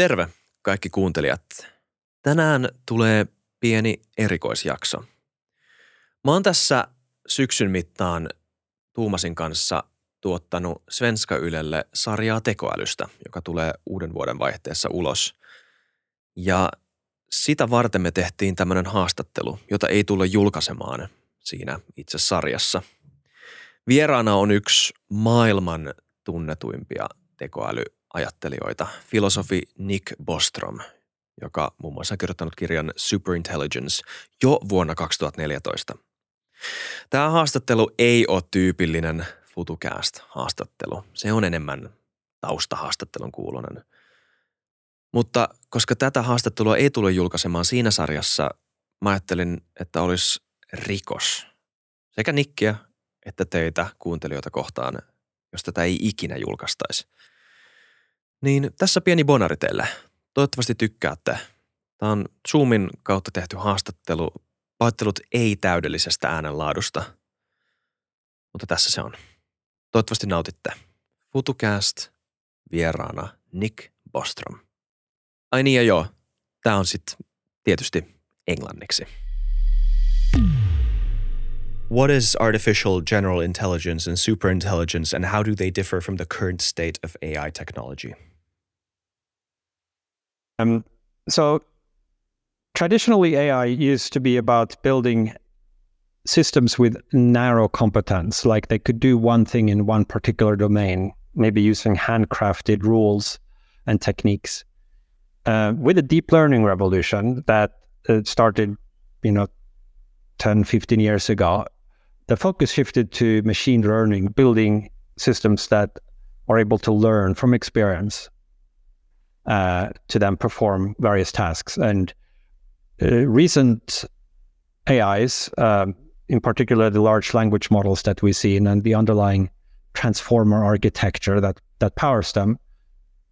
Terve kaikki kuuntelijat. Tänään tulee pieni erikoisjakso. Mä oon tässä syksyn mittaan Tuumasin kanssa tuottanut Svenska Ylelle sarjaa tekoälystä, joka tulee uuden vuoden vaihteessa ulos. Ja sitä varten me tehtiin tämmöinen haastattelu, jota ei tulla julkaisemaan siinä itse sarjassa. Vieraana on yksi maailman tunnetuimpia tekoälyajattelijoita, filosofi Nick Bostrom, joka muun muassa on kirjoittanut kirjan Superintelligence jo vuonna 2014. Tämä haastattelu ei ole tyypillinen FutuCast-haastattelu. Se on enemmän taustahaastattelun kuulonen. Mutta koska tätä haastattelua ei tule julkaisemaan siinä sarjassa, mä ajattelin, että olisi rikos sekä Nikkiä että teitä kuuntelijoita kohtaan, jos tätä ei ikinä julkaistaisi. Niin tässä pieni bonari teille. Toivottavasti tykkäätte. Tämä on Zoomin kautta tehty haastattelu. Pahoittelut ei täydellisestä äänenlaadusta, mutta tässä se on. Toivottavasti nautitte. FutuCast vieraana Nick Bostrom. Ai niin ja joo, tämä on sitten tietysti englanniksi. What is artificial general intelligence and superintelligence, and how do they differ from the current state of AI technology? Um, so traditionally, AI used to be about building systems with narrow competence, like they could do one thing in one particular domain, maybe using handcrafted rules and techniques. Uh, with the deep learning revolution that uh, started, you know, 10, 15 years ago, the focus shifted to machine learning, building systems that are able to learn from experience uh, to then perform various tasks. And uh, recent AIs, um, in particular the large language models that we see and the underlying transformer architecture that that powers them,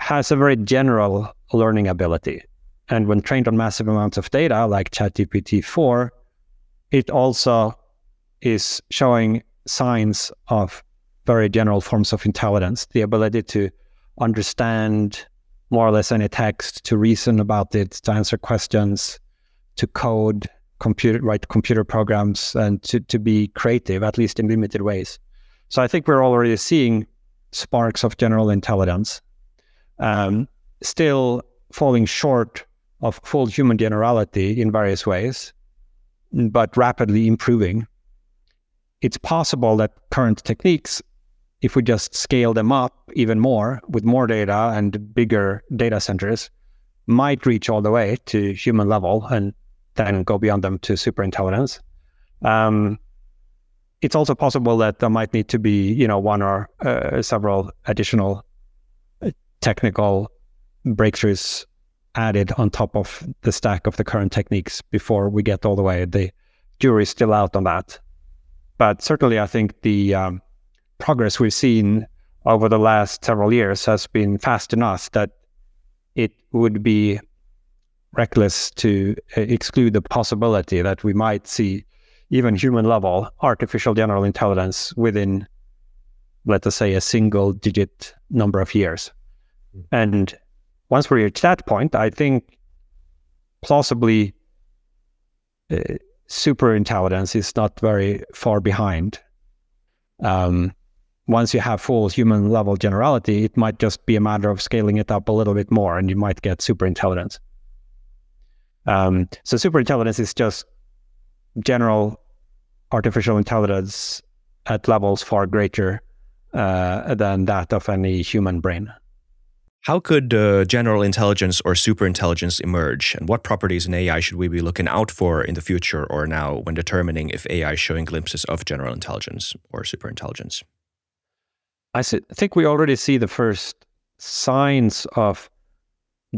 has a very general learning ability. And when trained on massive amounts of data, like ChatGPT 4, it also is showing signs of very general forms of intelligence, the ability to understand more or less any text, to reason about it, to answer questions, to code, computer write computer programs, and to, to be creative, at least in limited ways. So I think we're already seeing sparks of general intelligence, um, still falling short of full human generality in various ways, but rapidly improving. It's possible that current techniques if we just scale them up even more with more data and bigger data centers, might reach all the way to human level and then go beyond them to super intelligence. Um, it's also possible that there might need to be, you know, one or uh, several additional uh, technical breakthroughs added on top of the stack of the current techniques before we get all the way. The jury's still out on that, but certainly, I think the um, progress we've seen over the last several years has been fast enough that it would be reckless to uh, exclude the possibility that we might see even human level artificial general intelligence within, let us say, a single digit number of years. Mm. And once we reach that point, I think plausibly uh, super intelligence is not very far behind. Um, once you have full human level generality, it might just be a matter of scaling it up a little bit more and you might get super intelligence. Um, so super intelligence is just general artificial intelligence at levels far greater uh, than that of any human brain. How could uh, general intelligence or super intelligence emerge? And what properties in AI should we be looking out for in the future or now when determining if AI is showing glimpses of general intelligence or super intelligence? I think we already see the first signs of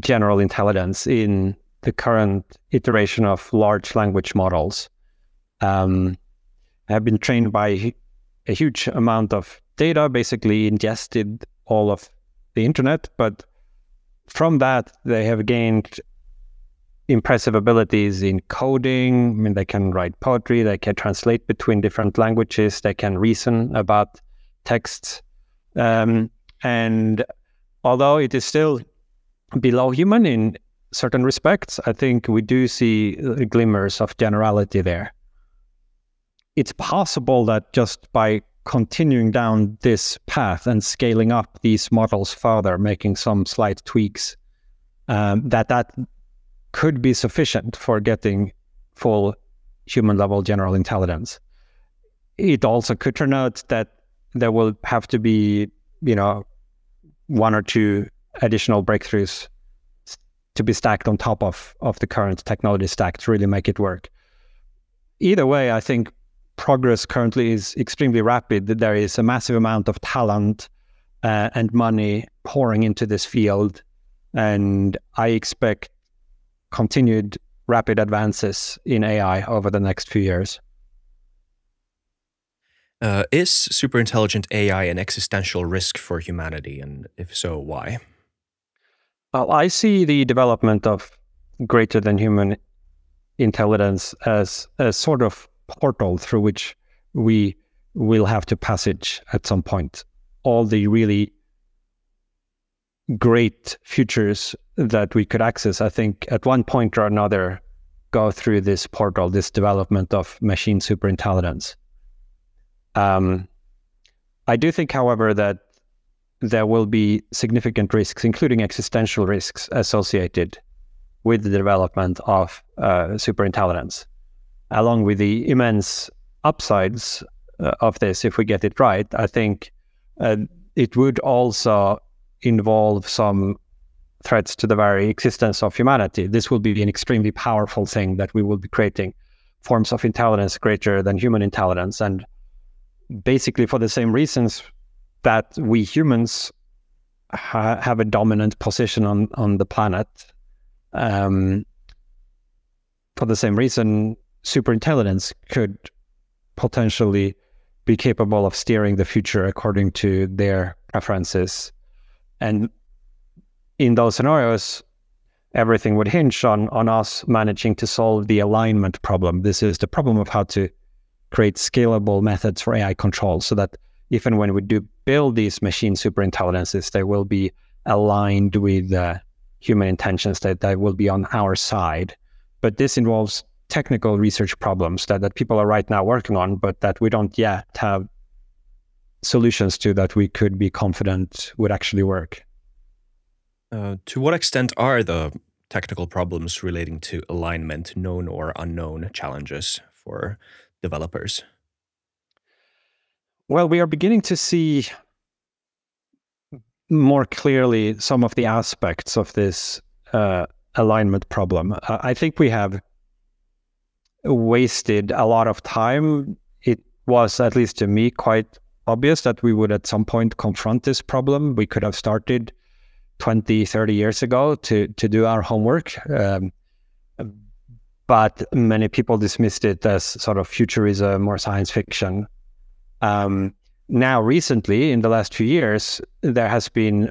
general intelligence in the current iteration of large language models. Um, have been trained by a huge amount of data, basically ingested all of the internet, but from that they have gained impressive abilities in coding. I mean, they can write poetry, they can translate between different languages, they can reason about texts. Um, and although it is still below human in certain respects. I think we do see uh, glimmers of generality there. It's possible that just by continuing down this path and scaling up these models further, making some slight tweaks, um, that that could be sufficient for getting full human level general intelligence. It also could turn out that there will have to be, you know, one or two additional breakthroughs to be stacked on top of of the current technology stack to really make it work. Either way, I think progress currently is extremely rapid. There is a massive amount of talent uh, and money pouring into this field, and I expect continued rapid advances in AI over the next few years. Uh, is superintelligent AI an existential risk for humanity? And if so, why? Well, I see the development of greater than human intelligence as a sort of portal through which we will have to passage at some point. All the really great futures that we could access, I think, at one point or another, go through this portal, this development of machine superintelligence. Um, I do think, however, that there will be significant risks, including existential risks, associated with the development of uh, superintelligence, along with the immense upsides uh, of this. If we get it right, I think uh, it would also involve some threats to the very existence of humanity. This will be an extremely powerful thing that we will be creating forms of intelligence greater than human intelligence. And basically for the same reasons that we humans ha- have a dominant position on on the planet. Um, for the same reason, superintelligence could potentially be capable of steering the future according to their preferences, and in those scenarios, everything would hinge on on us managing to solve the alignment problem. This is the problem of how to create scalable methods for AI control so that even when we do build these machine superintelligences, they will be aligned with uh, human intentions that they will be on our side. But this involves technical research problems that, that people are right now working on, but that we don't yet have solutions to that we could be confident would actually work. Uh, to what extent are the technical problems relating to alignment known or unknown challenges for developers? Well, we are beginning to see more clearly some of the aspects of this uh, alignment problem. I think we have wasted a lot of time. It was, at least to me, quite obvious that we would at some point confront this problem. We could have started 20, 30 years ago to, to do our homework. Um, but many people dismissed it as sort of futurism or science fiction. Um, now, recently, in the last few years, there has been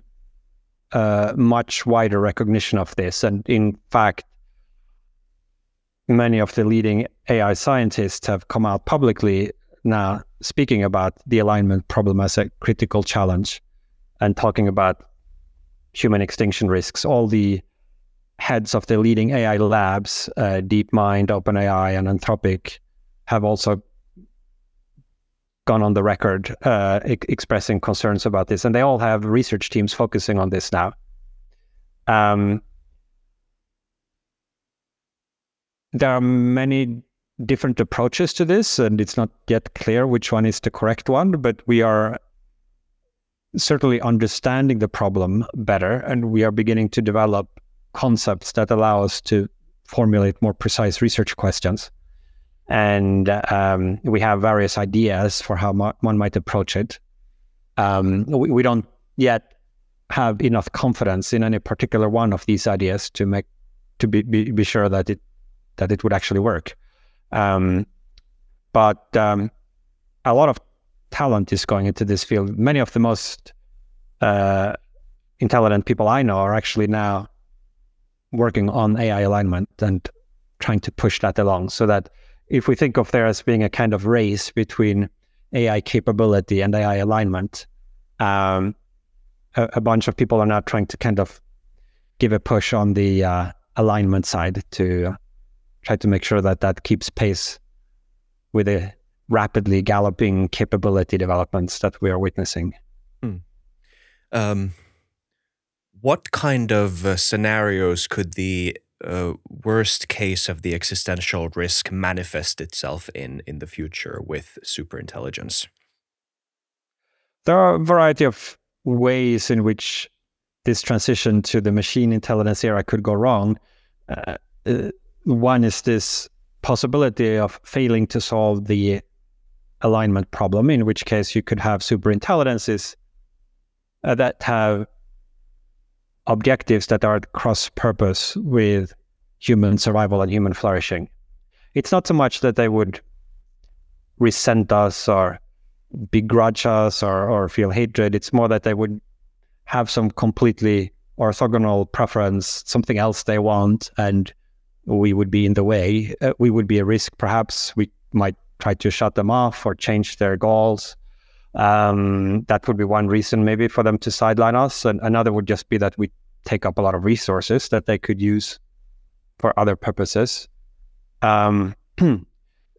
a much wider recognition of this. And in fact, many of the leading AI scientists have come out publicly now speaking about the alignment problem as a critical challenge and talking about human extinction risks. All the heads of the leading AI labs, uh, DeepMind, OpenAI, and Anthropic, have also gone on the record uh, e- expressing concerns about this, and they all have research teams focusing on this now. Um, there are many different approaches to this, and it's not yet clear which one is the correct one, but we are certainly understanding the problem better, and we are beginning to develop concepts that allow us to formulate more precise research questions. And um, we have various ideas for how mo- one might approach it. Um, we, we, don't yet have enough confidence in any particular one of these ideas to make to be, be, be sure that it that it would actually work. Um, but um, a lot of talent is going into this field. Many of the most uh, intelligent people I know are actually now working on AI alignment and trying to push that along so that if we think of there as being a kind of race between AI capability and AI alignment, um, a, a, bunch of people are now trying to kind of give a push on the uh, alignment side to try to make sure that that keeps pace with the rapidly galloping capability developments that we are witnessing. Hmm. Um, what kind of uh, scenarios could the uh, worst case of the existential risk manifest itself in in the future with superintelligence? There are a variety of ways in which this transition to the machine intelligence era could go wrong. Uh, uh, one is this possibility of failing to solve the alignment problem, in which case you could have superintelligences uh, that have objectives that are cross purpose with human survival and human flourishing. It's not so much that they would resent us or begrudge us or, or feel hatred. It's more that they would have some completely orthogonal preference, something else they want, and we would be in the way. Uh, we would be a risk, perhaps. We might try to shut them off or change their goals. Um, that would be one reason, maybe, for them to sideline us. And another would just be that we take up a lot of resources that they could use for other purposes. Um,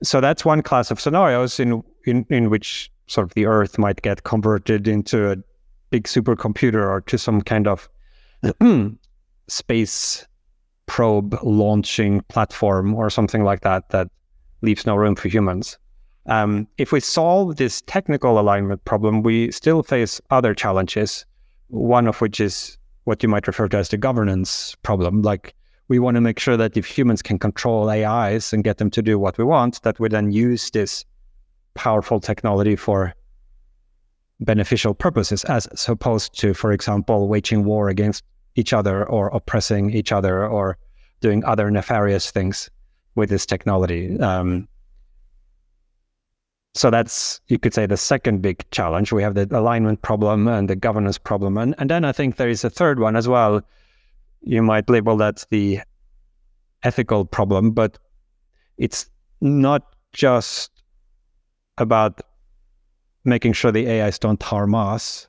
so that's one class of scenarios in, in in which sort of the Earth might get converted into a big supercomputer or to some kind of space probe launching platform or something like that that leaves no room for humans. Um, if we solve this technical alignment problem, we still face other challenges. One of which is what you might refer to as the governance problem. Like we want to make sure that if humans can control AIs and get them to do what we want, that we then use this powerful technology for beneficial purposes, as opposed to, for example, waging war against each other or oppressing each other or doing other nefarious things with this technology. Um, so that's you could say the second big challenge. We have the alignment problem and the governance problem, and and then I think there is a third one as well. You might label that the ethical problem, but it's not just about making sure the AIs don't harm us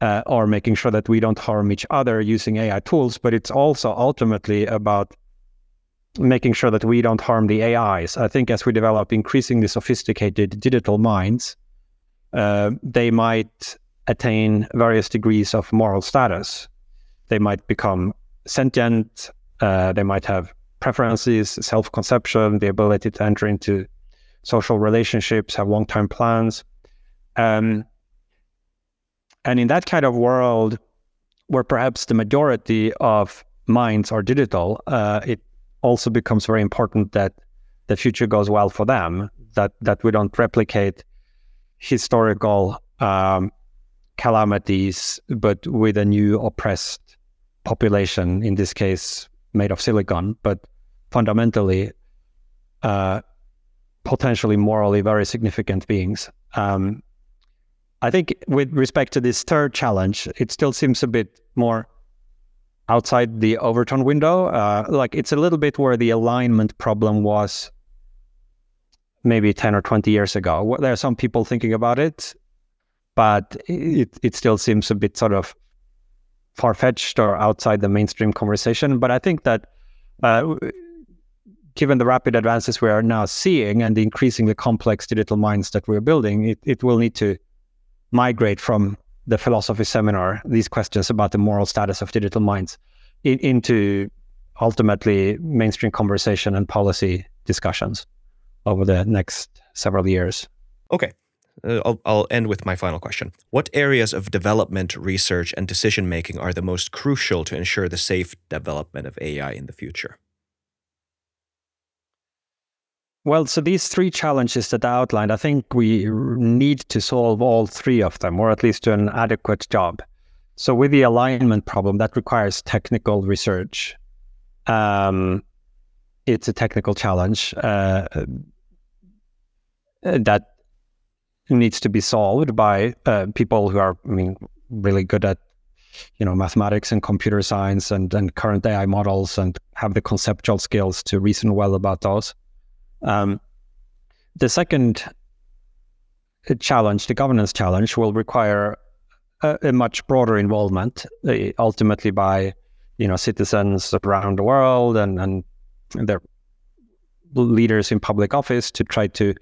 uh, or making sure that we don't harm each other using AI tools, but it's also ultimately about making sure that we don't harm the AIs. I think as we develop increasingly sophisticated digital minds, uh, they might attain various degrees of moral status. They might become sentient, uh, they might have preferences, self conception, the ability to enter into social relationships, have long term plans. Um, and in that kind of world, where perhaps the majority of minds are digital, uh, it also becomes very important that the future goes well for them. That that we don't replicate historical um, calamities, but with a new oppressed population. In this case, made of silicon, but fundamentally, uh, potentially morally very significant beings. Um, I think with respect to this third challenge, it still seems a bit more outside the overtone window. Uh, like it's a little bit where the alignment problem was maybe 10 or 20 years ago. There are some people thinking about it, but it, it still seems a bit sort of far fetched or outside the mainstream conversation. But I think that uh, given the rapid advances we are now seeing and the increasingly complex digital minds that we're building, it, it will need to migrate from the philosophy seminar these questions about the moral status of digital minds in, into ultimately mainstream conversation and policy discussions over the next several years. Okay. Uh, I'll, I'll end with my final question. What areas of development, research, and decision making are the most crucial to ensure the safe development of AI in the future? Well, so these three challenges that I outlined, I think we need to solve all three of them, or at least do an adequate job. So, with the alignment problem, that requires technical research. Um, it's a technical challenge uh, uh that needs to be solved by uh, people who are, I mean, really good at, you know, mathematics and computer science and, and current AI models and have the conceptual skills to reason well about those. Um, the second challenge, the governance challenge, will require a, a much broader involvement, uh, ultimately by you know citizens around the world and and their leaders in public office to try to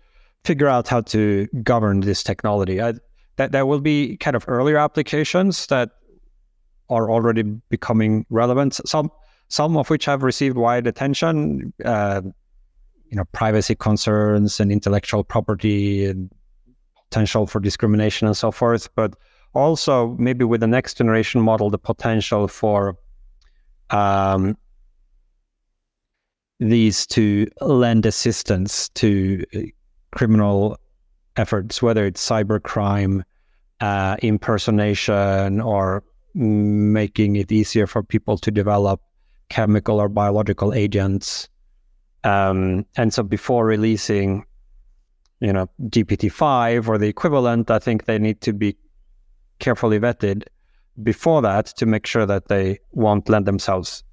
figure out how to govern this technology. I, that there will be kind of earlier applications that are already becoming relevant. Some some of which have received wide attention. Uh, you know, privacy concerns and intellectual property and potential for discrimination and so forth. But also maybe with the next generation model, the potential for um, these to lend assistance to uh, criminal efforts, whether it's cybercrime, uh, impersonation, or making it easier for people to develop chemical or biological agents. Um, and so before releasing, you know, GPT-5 or the equivalent, I think they need to be carefully vetted before that to make sure that they won't lend themselves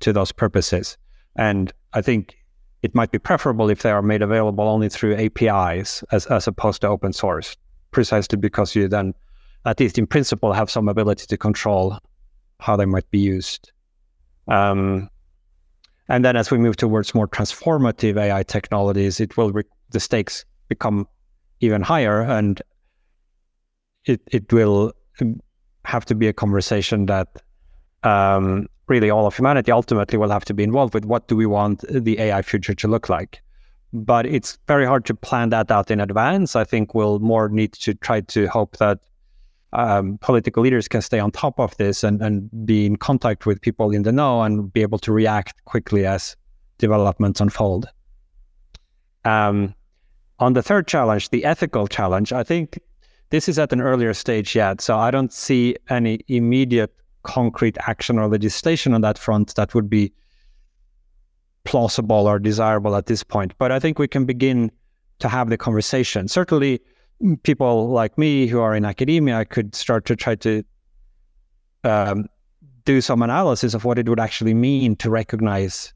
to those purposes. And I think it might be preferable if they are made available only through APIs as, as opposed to open source, precisely because you then, at least in principle, have some ability to control how they might be used. Um, and then as we move towards more transformative AI technologies, it will re- the stakes become even higher, and it it will have to be a conversation that um, really all of humanity ultimately will have to be involved with. What do we want the AI future to look like? But it's very hard to plan that out in advance. I think we'll more need to try to hope that um, political leaders can stay on top of this and, and be in contact with people in the know and be able to react quickly as developments unfold. Um, on the third challenge, the ethical challenge, I think this is at an earlier stage yet. So I don't see any immediate concrete action or legislation on that front that would be plausible or desirable at this point. But I think we can begin to have the conversation. Certainly, people like me who are in academia could start to try to um, do some analysis of what it would actually mean to recognize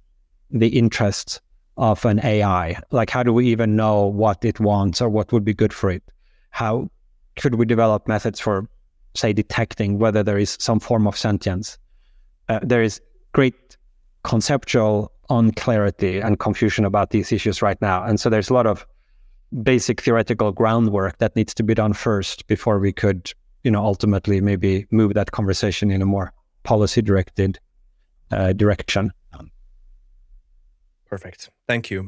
the interests of an AI. Like, how do we even know what it wants or what would be good for it? How could we develop methods for, say, detecting whether there is some form of sentience? Uh, there is great conceptual unclarity and confusion about these issues right now. And so there's a lot of basic theoretical groundwork that needs to be done first before we could, you know, ultimately maybe move that conversation in a more policy directed uh, direction. Perfect. Thank you.